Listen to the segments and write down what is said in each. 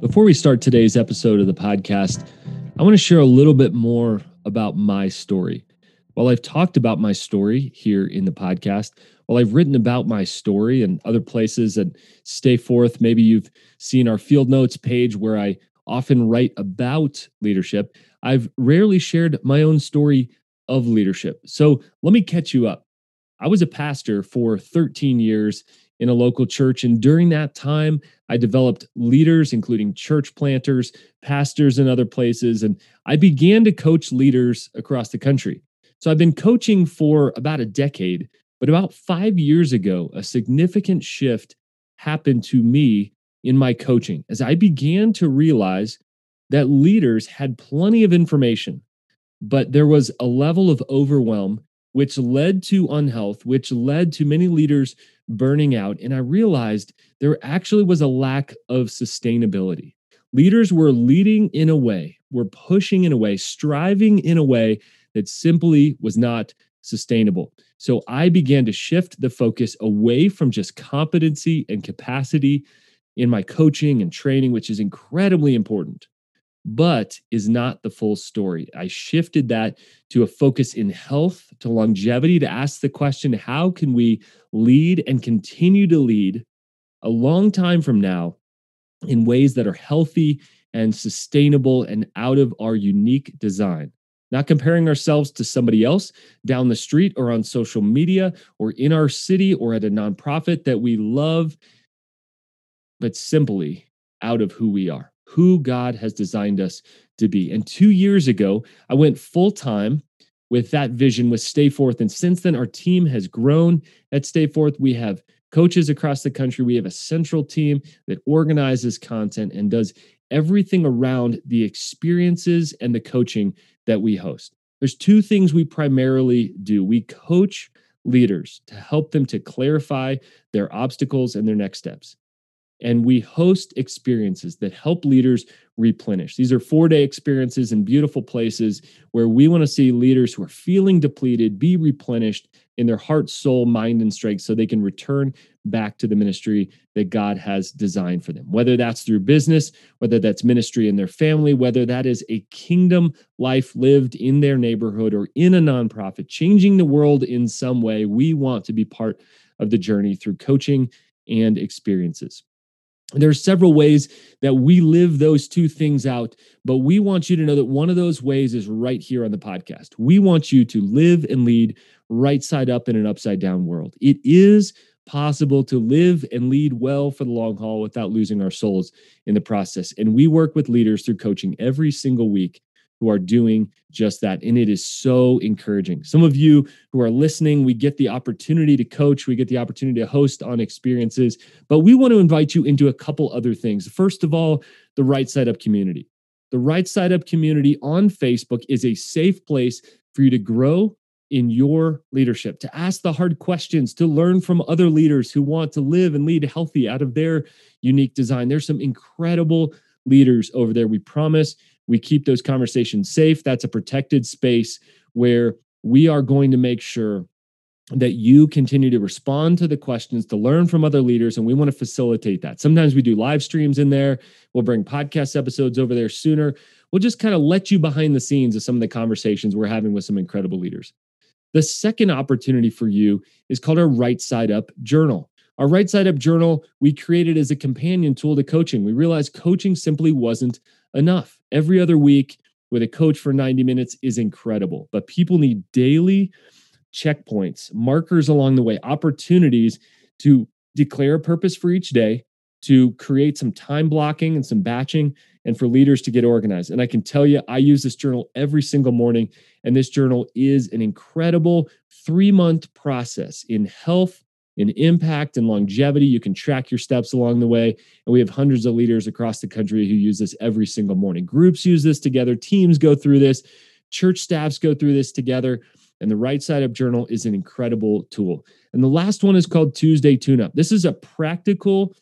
Before we start today's episode of the podcast, I want to share a little bit more about my story. While I've talked about my story here in the podcast, while I've written about my story and other places and Stay Forth, maybe you've seen our field notes page where I often write about leadership, I've rarely shared my own story of leadership. So let me catch you up. I was a pastor for 13 years in a local church. And during that time, I developed leaders, including church planters, pastors, and other places. And I began to coach leaders across the country. So I've been coaching for about a decade, but about five years ago, a significant shift happened to me in my coaching as I began to realize that leaders had plenty of information, but there was a level of overwhelm which led to unhealth, which led to many leaders burning out. And I realized there actually was a lack of sustainability. Leaders were leading in a way, were pushing in a way, striving in a way that simply was not sustainable. So I began to shift the focus away from just competency and capacity in my coaching and training, which is incredibly important, but is not the full story. I shifted that to a focus in health, to longevity, to ask the question how can we lead and continue to lead a long time from now in ways that are healthy and sustainable and out of our unique design? Not comparing ourselves to somebody else down the street or on social media or in our city or at a nonprofit that we love, but simply out of who we are who God has designed us to be. And two years ago, I went full time with that vision with Stay Forth. And since then, our team has grown at Stay Forth. We have coaches across the country. We have a central team that organizes content and does everything around the experiences and the coaching that we host. There's two things we primarily do we coach leaders to help them to clarify their obstacles and their next steps and we host experiences that help leaders replenish. These are four day experiences in beautiful places where we want to see leaders who are feeling depleted be replenished in their heart, soul, mind, and strength so they can return back to the ministry that God has designed for them. Whether that's through business, whether that's ministry in their family, whether that is a kingdom life lived in their neighborhood or in a nonprofit, changing the world in some way, we want to be part of the journey through coaching and experiences. There are several ways that we live those two things out, but we want you to know that one of those ways is right here on the podcast. We want you to live and lead right side up in an upside down world. It is possible to live and lead well for the long haul without losing our souls in the process. And we work with leaders through coaching every single week who are doing just that. And it is so encouraging. Some of you who are listening, we get the opportunity to coach, we get the opportunity to host on experiences, but we want to invite you into a couple other things. First of all, the Right Side Up community. The Right Side Up community on Facebook is a safe place for you to grow in your leadership, to ask the hard questions, to learn from other leaders who want to live and lead healthy out of their unique design. There's some incredible leaders over there. We promise we keep those conversations safe. That's a protected space where we are going to make sure that you continue to respond to the questions, to learn from other leaders, and we want to facilitate that. Sometimes we do live streams in there. We'll bring podcast episodes over there sooner. We'll just kind of let you behind the scenes of some of the conversations we're having with some incredible leaders. The second opportunity for you is called our Right Side Up Journal. Our Right Side Up Journal, we created as a companion tool to coaching. We realized coaching simply wasn't enough. Every other week with a coach for 90 minutes is incredible, but people need daily checkpoints, markers along the way, opportunities to declare a purpose for each day, to create some time blocking and some batching, and for leaders to get organized. And I can tell you, I use this journal every single morning. And this journal is an incredible three month process in health, in impact and longevity. You can track your steps along the way. And we have hundreds of leaders across the country who use this every single morning. Groups use this together, teams go through this, church staffs go through this together. And the Right Side Up Journal is an incredible tool. And the last one is called Tuesday Tune Up. This is a practical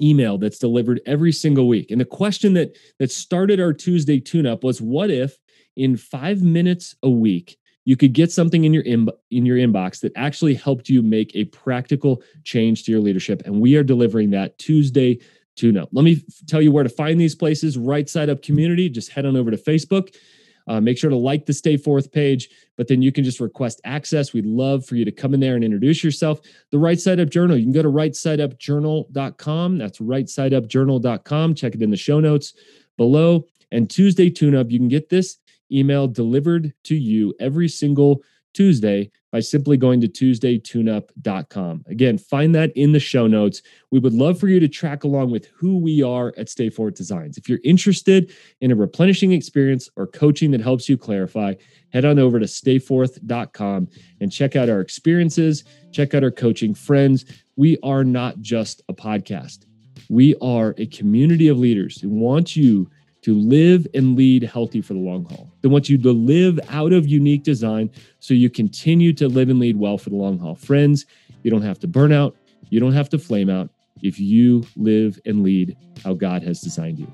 email that's delivered every single week. And the question that that started our Tuesday tune up was what if in 5 minutes a week you could get something in your in, in your inbox that actually helped you make a practical change to your leadership and we are delivering that Tuesday tune up. Let me tell you where to find these places. Right Side Up Community, just head on over to Facebook. Uh, make sure to like the Stay Forth page, but then you can just request access. We'd love for you to come in there and introduce yourself. The Right Side Up Journal, you can go to rightsideupjournal.com. That's rightsideupjournal.com. Check it in the show notes below. And Tuesday Tune Up, you can get this email delivered to you every single Tuesday by simply going to tuesdaytuneup.com. Again, find that in the show notes. We would love for you to track along with who we are at Stay Forth Designs. If you're interested in a replenishing experience or coaching that helps you clarify, head on over to stayforth.com and check out our experiences, check out our coaching. Friends, we are not just a podcast. We are a community of leaders who want you to live and lead healthy for the long haul. They want you to live out of unique design so you continue to live and lead well for the long haul. Friends, you don't have to burn out, you don't have to flame out if you live and lead how God has designed you.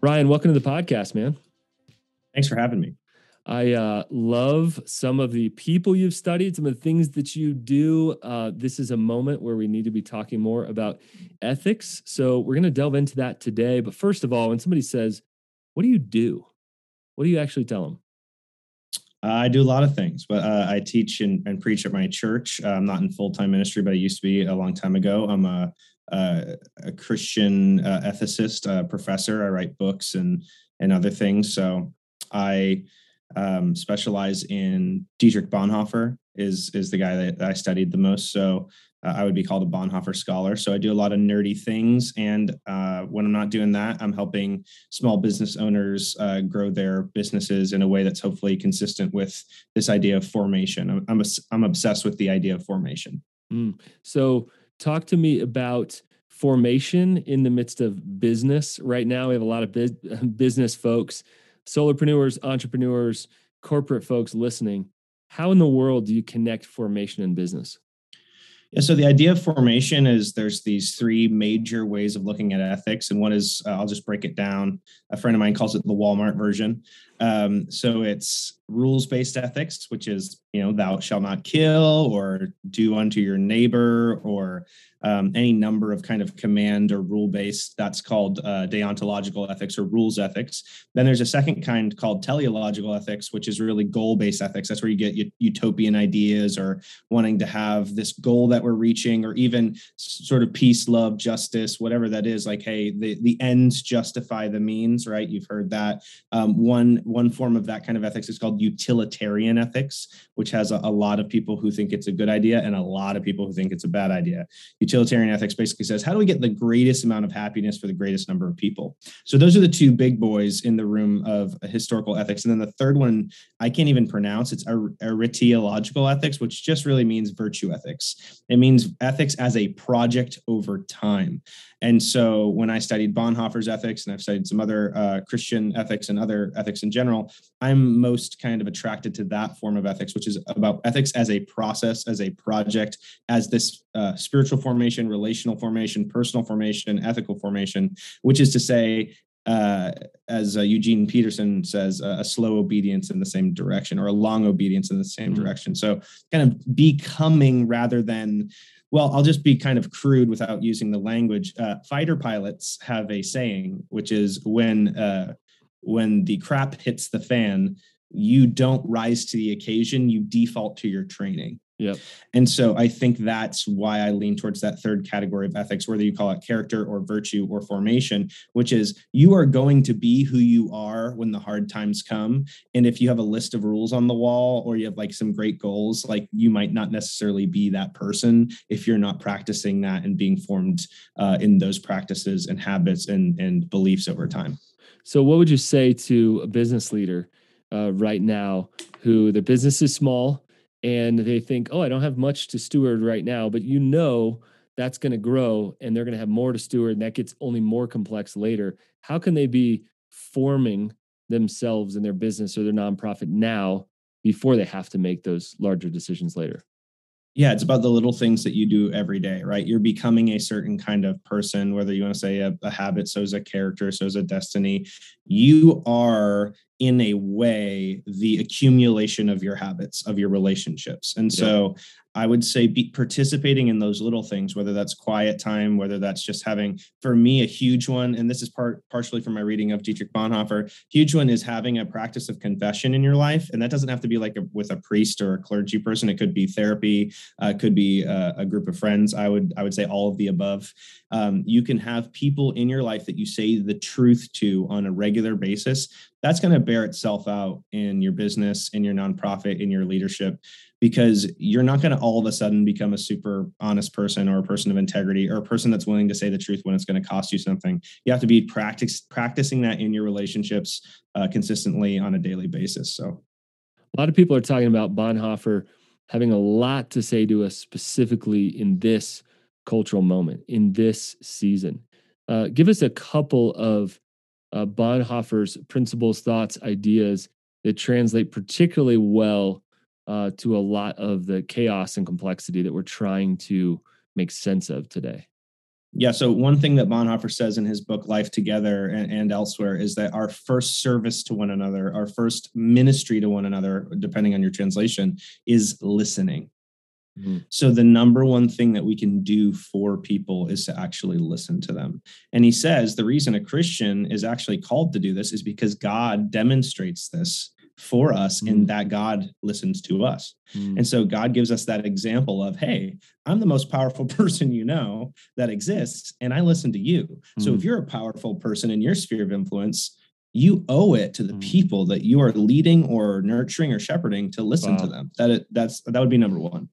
Ryan, welcome to the podcast, man. Thanks for having me. I uh, love some of the people you've studied, some of the things that you do. Uh, this is a moment where we need to be talking more about ethics. So we're going to delve into that today. But first of all, when somebody says, What do you do? What do you actually tell them? Uh, I do a lot of things, but uh, I teach and, and, preach at my church. Uh, I'm not in full time ministry, but I used to be a long time ago. I'm a, a, a Christian uh, ethicist, professor. I write books and and other things. So I um, specialize in Dietrich Bonhoeffer is is the guy that I studied the most. So uh, I would be called a Bonhoeffer scholar. So I do a lot of nerdy things, and uh, when I'm not doing that, I'm helping small business owners uh, grow their businesses in a way that's hopefully consistent with this idea of formation. I'm I'm, a, I'm obsessed with the idea of formation. Mm. So talk to me about formation in the midst of business right now. We have a lot of business folks solopreneurs, entrepreneurs, corporate folks listening, how in the world do you connect formation and business? Yeah, so the idea of formation is there's these three major ways of looking at ethics, and one is uh, I'll just break it down. A friend of mine calls it the Walmart version. Um, so it's rules based ethics, which is you know thou shall not kill or do unto your neighbor or um, any number of kind of command or rule based. That's called uh, deontological ethics or rules ethics. Then there's a second kind called teleological ethics, which is really goal based ethics. That's where you get utopian ideas or wanting to have this goal that we're reaching, or even sort of peace, love, justice, whatever that is. Like, hey, the the ends justify the means, right? You've heard that. Um, one one form of that kind of ethics is called utilitarian ethics, which has a, a lot of people who think it's a good idea and a lot of people who think it's a bad idea. Utilitarian ethics basically says how do we get the greatest amount of happiness for the greatest number of people? So those are the two big boys in the room of historical ethics. And then the third one i can't even pronounce it's er, aretiological ethics which just really means virtue ethics. It means ethics as a project over time and so when I studied Bonhoeffer's ethics and I've studied some other uh, Christian ethics and other ethics in general, I'm most kind of attracted to that form of ethics, which is about ethics as a process, as a project, as this uh, spiritual formation, relational formation, personal formation, ethical formation, which is to say, uh, as uh, Eugene Peterson says, uh, a slow obedience in the same direction or a long obedience in the same mm-hmm. direction. So, kind of becoming rather than well, I'll just be kind of crude without using the language. Uh, fighter pilots have a saying, which is when uh, when the crap hits the fan, you don't rise to the occasion. You default to your training. Yep. And so I think that's why I lean towards that third category of ethics, whether you call it character or virtue or formation, which is you are going to be who you are when the hard times come. And if you have a list of rules on the wall or you have like some great goals, like you might not necessarily be that person if you're not practicing that and being formed uh, in those practices and habits and, and beliefs over time. So, what would you say to a business leader uh, right now who their business is small? And they think, oh, I don't have much to steward right now, but you know that's going to grow and they're going to have more to steward and that gets only more complex later. How can they be forming themselves and their business or their nonprofit now before they have to make those larger decisions later? Yeah, it's about the little things that you do every day, right? You're becoming a certain kind of person, whether you want to say a, a habit, so is a character, so is a destiny. You are, in a way, the accumulation of your habits, of your relationships. And so I would say be participating in those little things, whether that's quiet time, whether that's just having, for me, a huge one, and this is part partially from my reading of Dietrich Bonhoeffer. Huge one is having a practice of confession in your life, and that doesn't have to be like a, with a priest or a clergy person. It could be therapy, uh, could be a, a, group of friends. I would I would say all of the above. Um, you can have people in your life that you say the truth to on a regular basis. That's going to bear itself out in your business, in your nonprofit, in your leadership because you're not going to all of a sudden become a super honest person or a person of integrity or a person that's willing to say the truth when it's going to cost you something. You have to be practice, practicing that in your relationships uh, consistently on a daily basis. So, a lot of people are talking about Bonhoeffer having a lot to say to us specifically in this cultural moment, in this season. Uh, give us a couple of uh, Bonhoeffer's principles, thoughts, ideas that translate particularly well uh, to a lot of the chaos and complexity that we're trying to make sense of today. Yeah. So one thing that Bonhoeffer says in his book Life Together and, and, elsewhere is that our first service to one another, our first ministry to one another, depending on your translation, is listening. Mm-hmm. So the number one thing that we can do for people is to actually listen to them. And he says the reason a Christian is actually called to do this is because God demonstrates this for us mm. in that God listens to us. Mm. And so God gives us that example of, hey, I'm the most powerful person you know that exists, and I listen to you. Mm. So if mm. you're a powerful person in your sphere of influence, you owe it to the mm. people that you are leading or nurturing or shepherding to listen wow. to them. That it, that's that would be number one.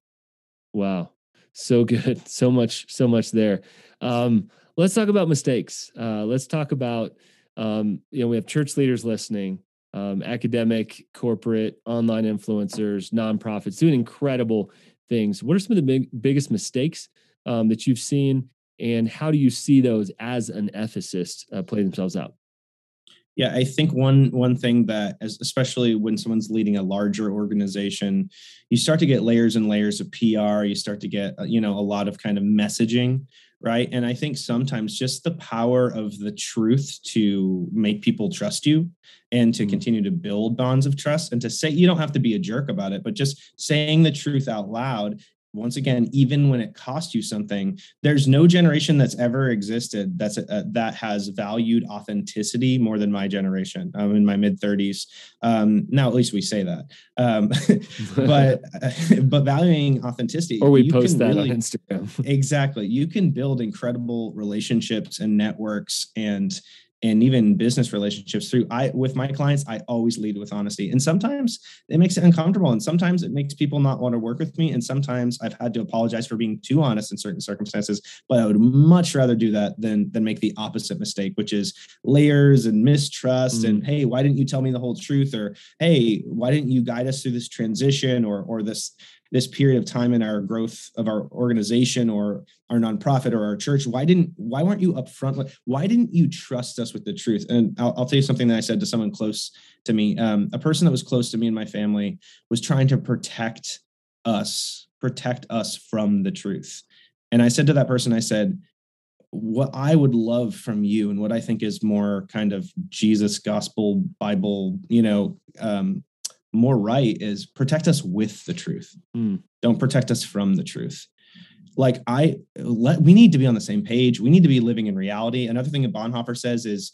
Wow, so good, so much, so much there. Um, let's talk about mistakes. Uh, let's talk about um, you know we have church leaders listening um, academic, corporate, online influencers, nonprofits doing incredible things. What are some of the big, biggest mistakes um, that you've seen, and how do you see those as an ethicist uh, play themselves out? Yeah, I think one one thing that, as, especially when someone's leading a larger organization, you start to get layers and layers of PR. You start to get uh, you know a lot of kind of messaging right and i think sometimes just the power of the truth to make people trust you and to mm-hmm. continue to build bonds of trust and to say you don't have to be a jerk about it but just saying the truth out loud once again even when it costs you something there's no generation that's ever existed that's a, a, that has valued authenticity more than my generation. I'm in my mid 30s um, now at least we say that. Um, but but valuing authenticity or we post that really, on instagram. Exactly. You can build incredible relationships and networks and and even business relationships through i with my clients i always lead with honesty and sometimes it makes it uncomfortable and sometimes it makes people not want to work with me and sometimes i've had to apologize for being too honest in certain circumstances but i would much rather do that than than make the opposite mistake which is layers and mistrust mm. and hey why didn't you tell me the whole truth or hey why didn't you guide us through this transition or or this this period of time in our growth of our organization or our nonprofit or our church why didn't why weren't you upfront why didn't you trust us with the truth? And i'll, I'll tell you something that i said to someone close to me. Um, a person that was close to me and my family was trying to protect us protect us from the truth. And i said to that person i said what I would love from you and what I think is more kind of Jesus gospel Bible, you know, um, more right is protect us with the truth. Mm. Don't protect us from the truth. Like I let we need to be on the same page. We need to be living in reality. Another thing that Bonhoeffer says is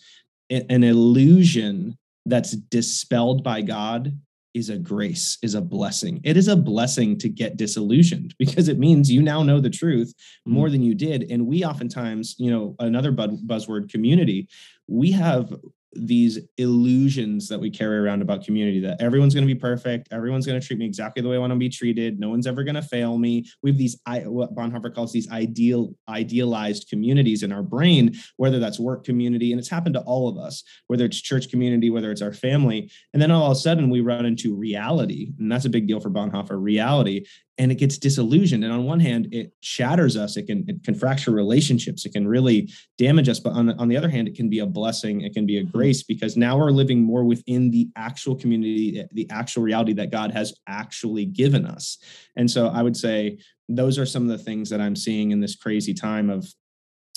an illusion that's dispelled by God is a grace, is a blessing. It is a blessing to get disillusioned because it means you now know the truth more mm. than you did. And we oftentimes, you know, another buzzword community, we have these illusions that we carry around about community that everyone's going to be perfect everyone's going to treat me exactly the way i want to be treated no one's ever going to fail me. We have these what bonhoeffer calls these ideal idealized communities in our brain whether that's work community and it's happened to all of us whether it's church community whether it's our family. And then all of a sudden we run into reality and that's a big deal for bonhoeffer reality and it gets disillusioned. And on one hand it shatters us. It can it can fracture relationships. It can really damage us. But on, on the other hand it can be a blessing. It can be a hmm. grace because now we're living more within the actual community the actual reality that god has actually given us. And so i would say those are some of the things that I'm seeing in this crazy time of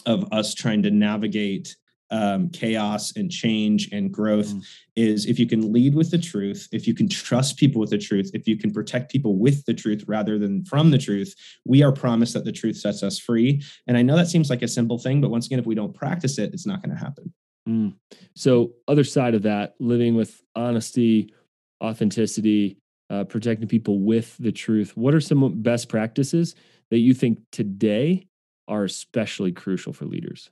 of us trying to navigate um, chaos and change and growth mm. is if you can lead with the truth, if you can trust people with the truth, if you can protect people with the truth rather than from the truth, we are promised that the truth sets us free. And I know that seems like a simple thing, but once again, if we don't practice it, it's not going to happen. Mm. So, other side of that, living with honesty, authenticity, uh, protecting people with the truth. What are some best practices that you think today are especially crucial for leaders?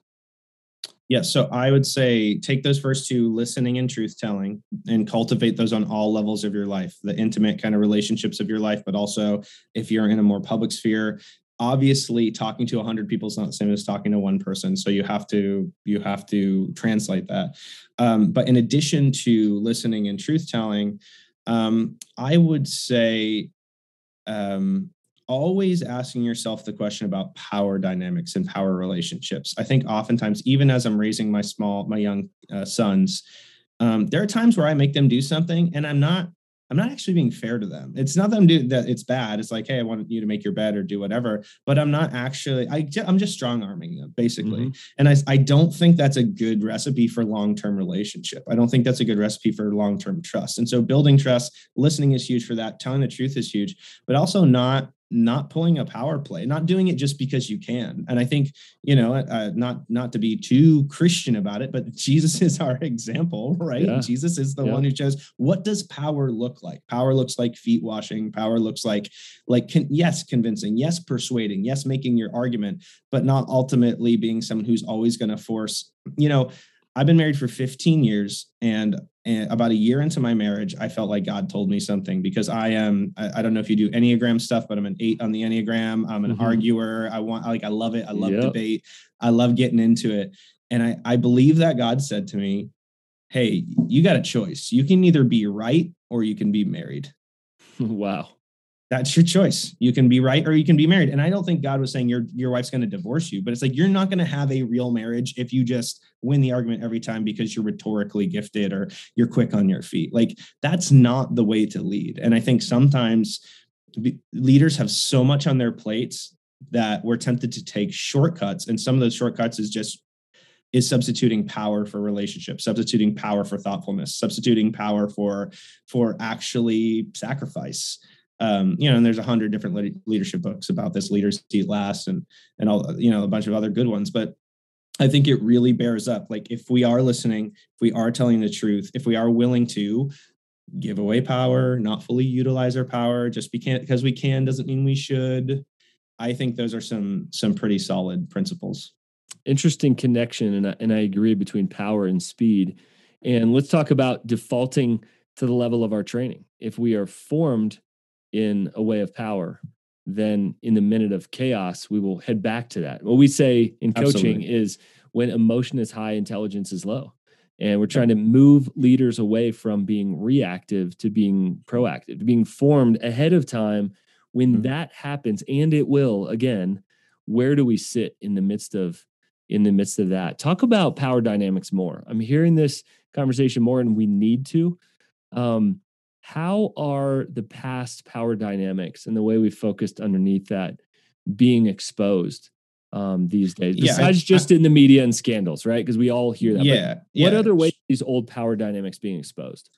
Yeah, so I would say take those first two, listening and truth telling, and cultivate those on all levels of your life, the intimate kind of relationships of your life, but also if you're in a more public sphere, obviously talking to 100 people is not the same as talking to one person so you have to you have to translate that. Um, but in addition to listening and truth telling um, i would say um, always asking yourself the question about power dynamics and power relationships i think oftentimes even as i'm raising my small my young uh, sons um, there are times where i make them do something and i'm not I'm not actually being fair to them. It's not that I'm doing that it's bad. It's like, hey, I want you to make your bed or do whatever, but I'm not actually, I, I'm just strong arming them basically. Mm-hmm. And I, I don't think that's a good recipe for long-term relationship. I don't think that's a good recipe for long-term trust. And so building trust, listening is huge for that. Telling the truth is huge, but also not not pulling a power play not doing it just because you can and i think you know uh, not not to be too christian about it but jesus is our example right yeah. jesus is the yeah. one who shows what does power look like power looks like feet washing power looks like like con- yes convincing yes persuading yes making your argument but not ultimately being someone who's always going to force you know I've been married for 15 years and, and, about a year into my marriage, I felt like God told me something because I am, I, I, don't know if you do Enneagram stuff, but I'm an eight on the Enneagram. I'm an mm-hmm. arguer. I want, like, I love it. I love yep. debate. I love getting into it. And I, I believe that God said to me, Hey, you got a choice. You can either be right or you can be married. wow that's your choice. You can be right or you can be married. And I don't think God was saying your your wife's going to divorce you, but it's like you're not going to have a real marriage if you just win the argument every time because you're rhetorically gifted or you're quick on your feet. Like that's not the way to lead. And I think sometimes leaders have so much on their plates that we're tempted to take shortcuts and some of those shortcuts is just is substituting power for relationships substituting power for thoughtfulness substituting power for for actually sacrifice um, you know, and there's a hundred different le- leadership books about this. Leaders Eat Last, and and all you know, a bunch of other good ones. But I think it really bears up. Like if we are listening, if we are telling the truth, if we are willing to give away power, not fully utilize our power, just because we can doesn't mean we should. I think those are some some pretty solid principles. Interesting connection, and I, and I agree between power and speed. And let's talk about defaulting to the level of our training. If we are formed in a way of power, then in the minute of chaos, we will head back to that. What we say in coaching Absolutely. is when emotion is high, intelligence is low. And we're trying to move leaders away from being reactive to being proactive, to being formed ahead of time. When mm-hmm. that happens, and it will again, where do we sit in the midst of in the midst of that? Talk about power dynamics more. I'm hearing this conversation more, and we need to. Um, how are the past power dynamics and the way we focused underneath that being exposed um, these days? Besides yeah, I, just I, in the media and scandals right? Because we all hear that yeah, what yeah. other ways these old power dynamics being exposed?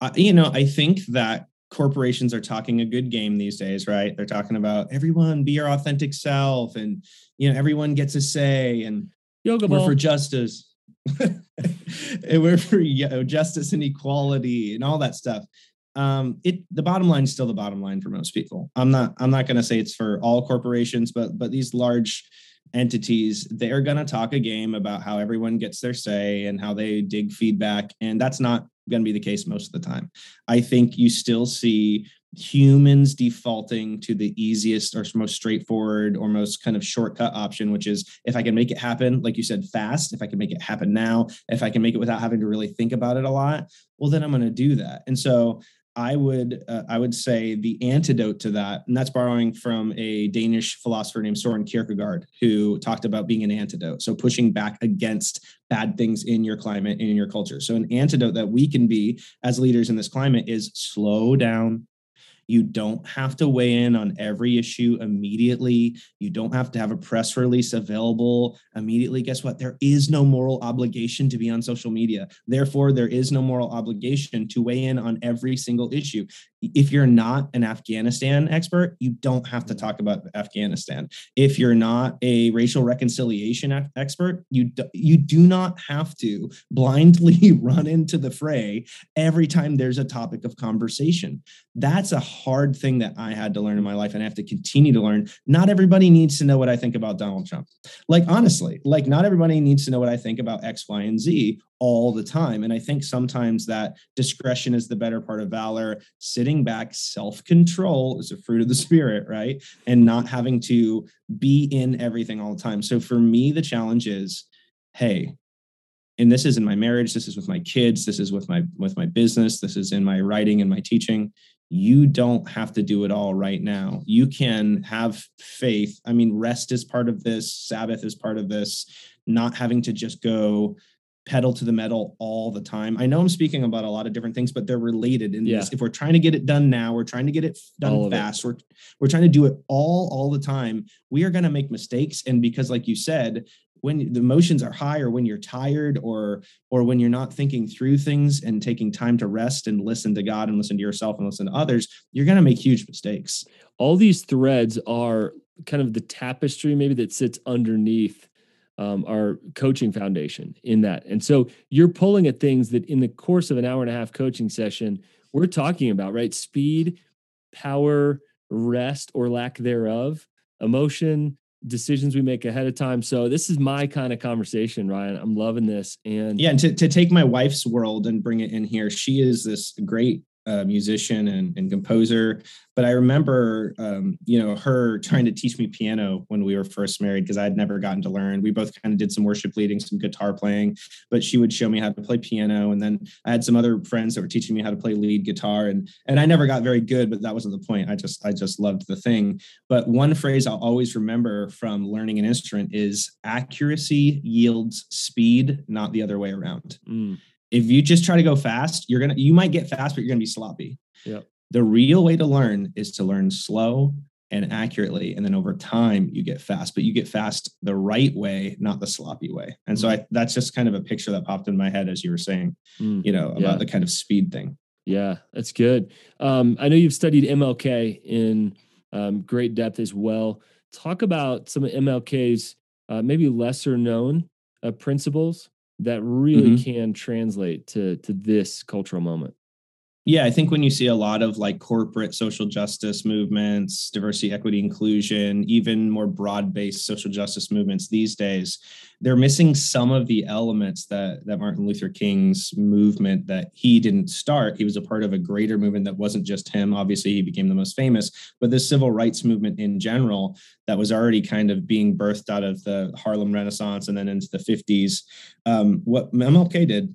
Uh, you know i think that corporations are talking a good game these days right? They're talking about everyone be your authentic self and you know everyone gets a say and yoga ball. for justice. And we're for you know, justice and equality and all that stuff um it the bottom line is still the bottom line for most people. I'm not i'm not going to say it's for all corporations but but these large entities they're going to talk a game about how everyone gets their say and how they dig feedback and that's not going to be the case most of the time. I think you still see humans defaulting to the easiest or most straightforward or most kind of shortcut option which is if i can make it happen like you said fast if i can make it happen now if i can make it without having to really think about it a lot well then i'm going to do that. And so I would uh, I would say the antidote to that, and that's borrowing from a Danish philosopher named Soren Kierkegaard, who talked about being an antidote. So pushing back against bad things in your climate and in your culture. So an antidote that we can be as leaders in this climate is slow down, You don't have to weigh in on every issue immediately. You don't have to have a press release available immediately. Guess what? There is no moral obligation to be on social media. Therefore, there is no moral obligation to weigh in on every single issue if you're not an Afghanistan expert, you don't have to mm. talk about Afghanistan. If you're not a racial reconciliation expert, you do, you do not have to blindly run into the fray every time there's a topic of conversation. That's a hard thing that I had to learn in my life and I have to continue to learn. Not everybody needs to know what I think about Donald Trump. Like honestly, like not everybody needs to know what I think about X, Y, and Z all the time. And I think sometimes that discretion is the better part of valor. Sitting back, self control is a fruit of the spirit, right? And not having to be in everything all the time. So for me, the challenge is hey, and this is in my marriage this is with my kids this is with my with my business this is in my writing and my teaching you don't have to do it all right now you can have faith i mean rest is part of this sabbath is part of this not having to just go pedal to the metal all the time. I know I'm speaking about a lot of different things, but they're related in yeah. this. If we're trying to get it done now, we're trying to get it done fast. It. We're we're trying to do it all all the time. We are going to make mistakes and because like you said, when the emotions are high or when you're tired or or when you're not thinking through things and taking time to rest and listen to God and listen to yourself and listen to others, you're going to make huge mistakes. All these threads are kind of the tapestry maybe that sits underneath um, our coaching foundation in that. And so you're pulling at things that in the course of an hour and a half coaching session, we're talking about, right? Speed, power, rest or lack thereof, emotion, decisions we make ahead of time. So this is my kind of conversation, Ryan. I'm loving this. And yeah, and to, to take my wife's world and bring it in here, she is this great musician and, and composer. But I remember, um, you know, her trying to teach me piano when we were first married because I had never gotten to learn. We both kind of did some worship leading, some guitar playing, but she would show me how to play piano. And then I had some other friends that were teaching me how to play lead guitar, and and I never got very good, but that wasn't the point. I just I just loved the thing. But one phrase I'll always remember from learning an instrument is accuracy yields speed, not the other way around. Mm if you just try to go fast, you're gonna you might get fast, but you're gonna be sloppy. Yeah. The real way to learn is to learn slow and accurately, and then over time you get fast. But you get fast the right way, not the sloppy way. And so mm. I that's just kind of a picture that popped in my head as you were saying, mm. you know, about yeah. the kind of speed thing. Yeah, that's good. Um, I know you've studied MLK in um, great depth as well. Talk about some of MLK's uh, maybe lesser known uh, principles that really mm-hmm. can translate to to this cultural moment yeah, I think when you see a lot of like corporate social justice movements, diversity, equity, inclusion, even more broad based social justice movements these days, they're missing some of the elements that, that Martin Luther King's movement that he didn't start. He was a part of a greater movement that wasn't just him. Obviously, he became the most famous, but the civil rights movement in general that was already kind of being birthed out of the Harlem Renaissance and then into the 50s. Um, what MLK did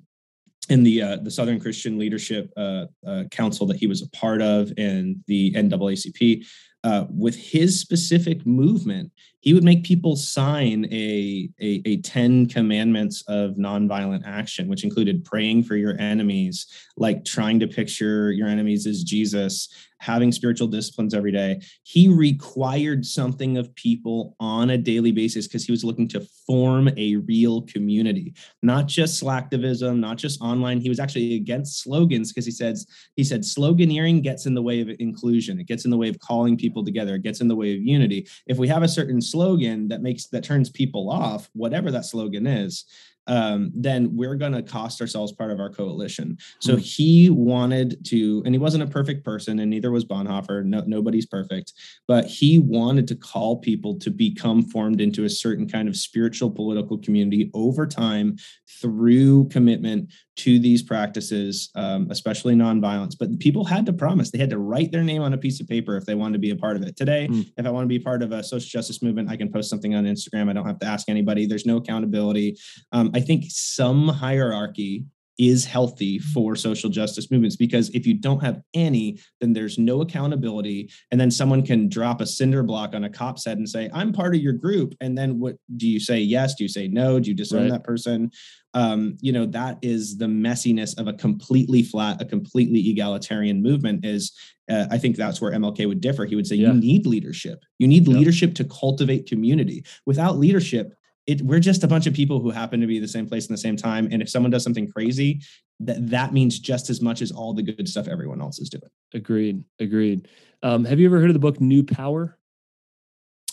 in the uh, the Southern Christian Leadership uh, uh, Council that he was a part of, and the NAACP, uh, with his specific movement, he would make people sign a, a, a 10 commandments of nonviolent action, which included praying for your enemies, like trying to picture your enemies as Jesus, having spiritual disciplines every day. He required something of people on a daily basis because he was looking to form a real community, not just slacktivism, not just online. He was actually against slogans because he says he said sloganeering gets in the way of inclusion. It gets in the way of calling people together. It gets in the way of unity. If we have a certain slogan that makes that turns people off, whatever that slogan is, um, then we're going to cost ourselves part of our coalition. So mm he wanted to, and he wasn't a perfect person, and neither was Bonhoeffer. No, nobody's perfect, but he wanted to call people to become formed into a certain kind of spiritual political community over time through commitment to these practices, um, especially nonviolence. But people had to promise; they had to write their name on a piece of paper if they wanted to be a part of it. Today, mm if I want to be part of a social justice movement, I can post something on Instagram. I don't have to ask anybody. There's no accountability. Um, I think some hierarchy is healthy for social justice movements because if you don't have any then there's no accountability and then someone can drop a cinder block on a cop's head and say i'm part of your group and then what do you say yes? Do you say no? Do you disown right. that person? Um, you know that is the messiness of a completely flat a completely egalitarian movement is uh, i think that's where mlk would differ. He would say yeah. you need leadership. You need yep. leadership to cultivate community. Without leadership it, we're just a bunch of people who happen to be the same place in the same time. And if someone does something crazy, that that means just as much as all the good stuff everyone else is doing. Agreed. Agreed. Um, have you ever heard of the book New Power?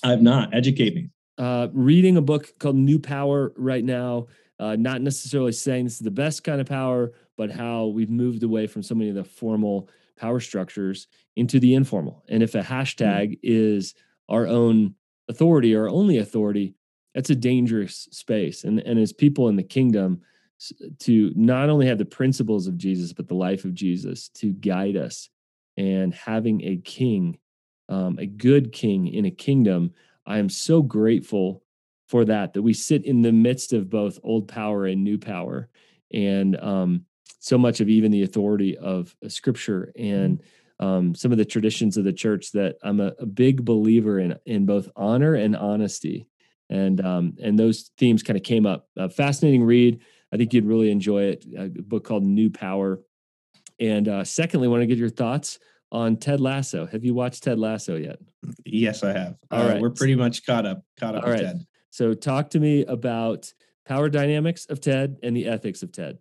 I've not. Educate me. Uh, reading a book called New Power right now. Uh, not necessarily saying this is the best kind of power, but how we've moved away from so many of the formal power structures into the informal. And if a hmm. hashtag mm. is our own authority or only authority, that's a dangerous space. And and as people in the kingdom, to not only have the principles of Jesus, but the life of Jesus to guide us, and having a king, um, a good king in a kingdom, I am so grateful for that. That we sit in the midst of both old power and new power, and um, so much of even the authority of Scripture and. Um, some of the traditions of the church that I'm a, a, big believer in in both honor and honesty and um, and those themes kind of came up. A fascinating read. I think you'd really enjoy it. A book called New Power. And uh, secondly, I want to get your thoughts on Ted Lasso. Have you watched Ted Lasso yet? Yes, I have. All uh, right, we're pretty much caught up. Caught up All with right. Ted. So, talk to me about power dynamics of Ted and the ethics of Ted.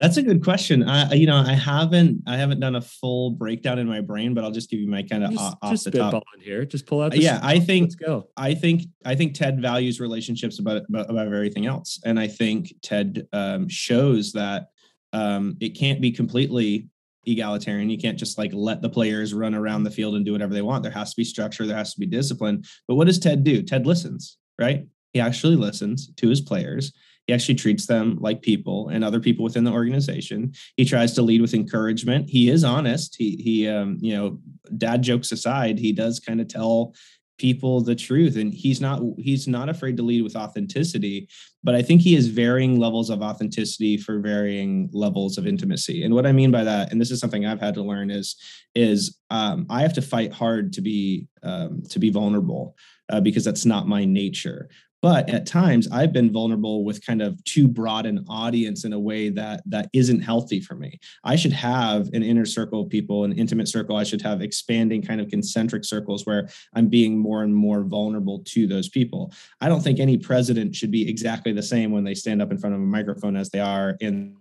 That's a good question. I, you know, I haven't, I haven't done a full breakdown in my brain, but I'll just give you my kind of just, off just the top. here. Just pull out. yeah, I think. Let's go. I think. I think Ted values relationships about everything else, and I think Ted um, shows that um, it can't be completely egalitarian. You can't just like let the players run around the field and do whatever they want. There has to be structure. There has to be discipline. But what does Ted do? Ted listens, right? He actually listens to his players he actually treats them like people and other people within the organization. He tries to lead with encouragement. He is honest. He he um, you know, dad jokes aside, he does kind of tell people the truth and he's not he's not afraid to lead with authenticity but i think he has varying levels of authenticity for varying levels of intimacy and what i mean by that and this is something i've had to learn is is um, i have to fight hard to be um, to be vulnerable uh, because that's not my nature but at times i've been vulnerable with kind of too broad an audience in a way that that isn't healthy for me. I should have an inner circle of people an intimate circle. I should have expanding kind of concentric circles where i'm being more and more vulnerable to those people. I don't think any president should be exactly the same when they stand up in front of a microphone as they are in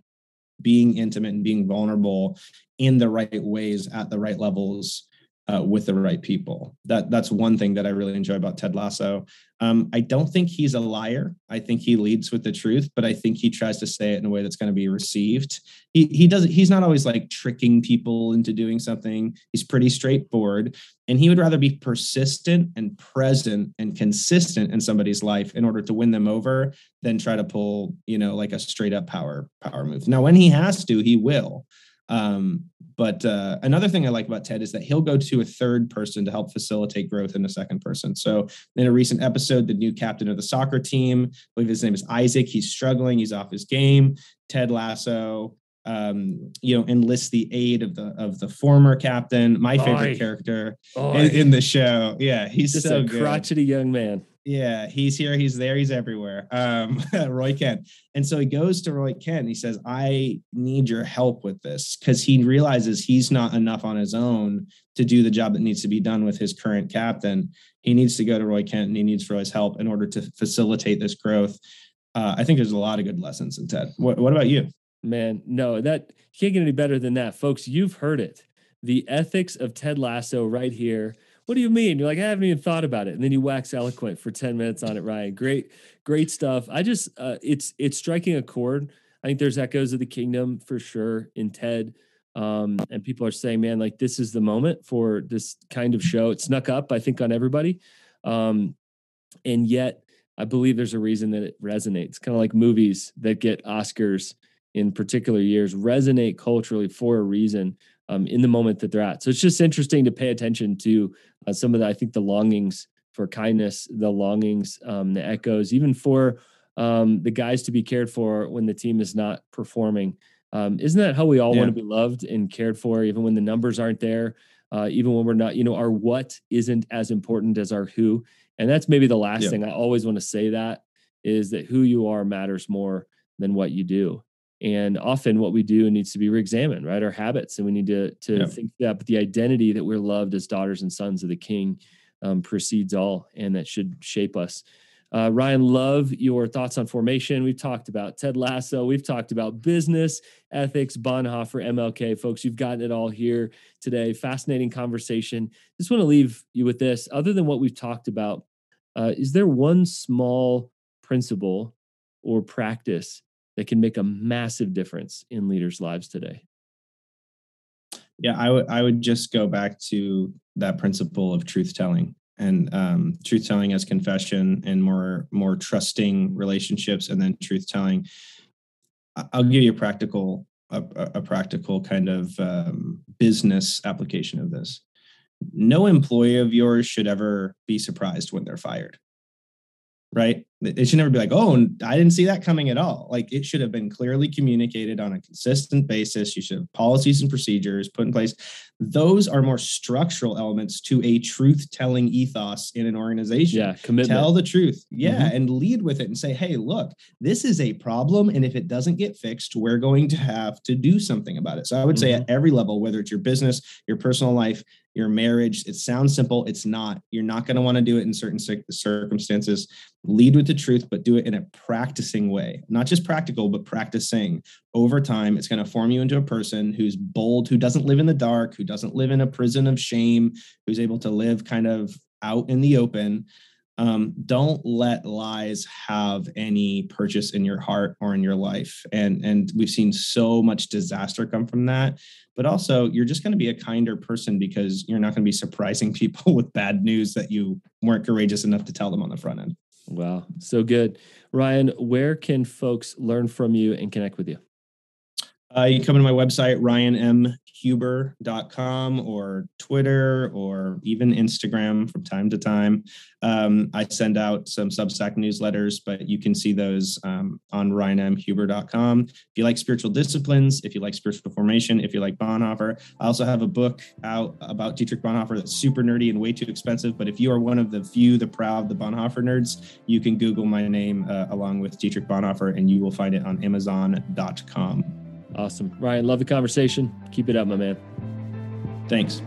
being intimate and being vulnerable in the right ways at the right levels uh, with the right people. That that's one thing that I really enjoy about Ted Lasso. Um, I don't think he's a liar. I think he leads with the truth, but I think he tries to say it in a way that's going to be received. He he doesn't. He's not always like tricking people into doing something. He's pretty straightforward, and he would rather be persistent and present and consistent in somebody's life in order to win them over than try to pull you know like a straight up power power move. Now, when he has to, he will. Um, but uh, another thing I like about Ted is that he'll go to a third person to help facilitate growth in a second person. So in a recent episode, the new captain of the soccer team, I believe his name is Isaac, he's struggling, he's off his game. Ted Lasso, um, you know, enlists the aid of the of the former captain, my favorite Oy. character in, in, the show. Yeah, he's just so a crotchety young man. Yeah, he's here, he's there, he's everywhere. Um, Roy Kent. And so he goes to Roy Kent he says, I need your help with this because he realizes he's not enough on his own to do the job that needs to be done with his current captain. He needs to go to Roy Kent and he needs Roy's help in order to facilitate this growth. Uh, I think there's a lot of good lessons in Ted. What, what about you? Man, no, that can't get any better than that. Folks, you've heard it. The ethics of Ted Lasso right here what do you mean? You're like, I haven't even thought about it. And then you wax eloquent for 10 minutes on it, Ryan. Great, great stuff. I just uh, it's it's striking a chord. I think there's echoes of the kingdom for sure in Ted. Um, and people are saying, man, like this is the moment for this kind of show. It snuck up, I think, on everybody. Um, and yet I believe there's a reason that it resonates. Kind of like movies that get Oscars in particular years resonate culturally for a reason um, in the moment that they're at. So it's just interesting to pay attention to uh, some of the, I think, the longings for kindness, the longings, um, the echoes, even for um, the guys to be cared for when the team is not performing. Um, isn't that how we all yeah. want to be loved and cared for, even when the numbers aren't there, uh, even when we're not, you know, our what isn't as important as our who. And that's maybe the last yeah. thing I always want to say that is that who you are matters more than what you do. And often what we do needs to be reexamined, right? Our habits. And we need to, to yeah. think that but the identity that we're loved as daughters and sons of the king um, precedes all, and that should shape us. Uh, Ryan, love your thoughts on formation. We've talked about Ted Lasso. We've talked about business, ethics, Bonhoeffer, MLK. Folks, you've gotten it all here today. Fascinating conversation. Just want to leave you with this. Other than what we've talked about, uh, is there one small principle or practice that can make a massive difference in leaders' lives today? Yeah, I would I would just go back to that principle of truth telling and um, truth telling as confession and more more trusting relationships and then truth telling i'll give you a practical a, a practical kind of um, business application of this no employee of yours should ever be surprised when they're fired right? It should never be like, oh, I didn't see that coming at all. Like it should have been clearly communicated on a consistent basis. You should have policies and procedures put in place. Those are more structural elements to a truth telling ethos in an organization. Yeah, commitment. Tell the truth. Yeah, mm-hmm. and lead with it and say, hey, look, this is a problem. And if it doesn't get fixed, we're going to have to do something about it. So I would mm-hmm. say at every level, whether it's your business, your personal life, your marriage. It sounds simple. It's not. You're not going to want to do it in certain circumstances. Lead with the truth, but do it in a practicing way, not just practical, but practicing over time. It's going to form you into a person who's bold, who doesn't live in the dark, who doesn't live in a prison of shame, who's able to live kind of out in the open. Um, don't let lies have any purchase in your heart or in your life and and we've seen so much disaster come from that but also you're just going to be a kinder person because you're not going to be surprising people with bad news that you weren't courageous enough to tell them on the front end. Wow, so good. Ryan, where can folks learn from you and connect with you? Uh, you can come to my website, ryanmhuber.com or Twitter or even Instagram from time to time. Um, I send out some Substack newsletters, but you can see those um, on ryanmhuber.com. If you like spiritual disciplines, if you like spiritual formation, if you like Bonhoeffer, I also have a book out about Dietrich Bonhoeffer that's super nerdy and way too expensive. But if you are one of the few, the proud, the Bonhoeffer nerds, you can Google my name uh, along with Dietrich Bonhoeffer and you will find it on amazon.com. Awesome. Ryan, love the conversation. Keep it up, my man. Thanks.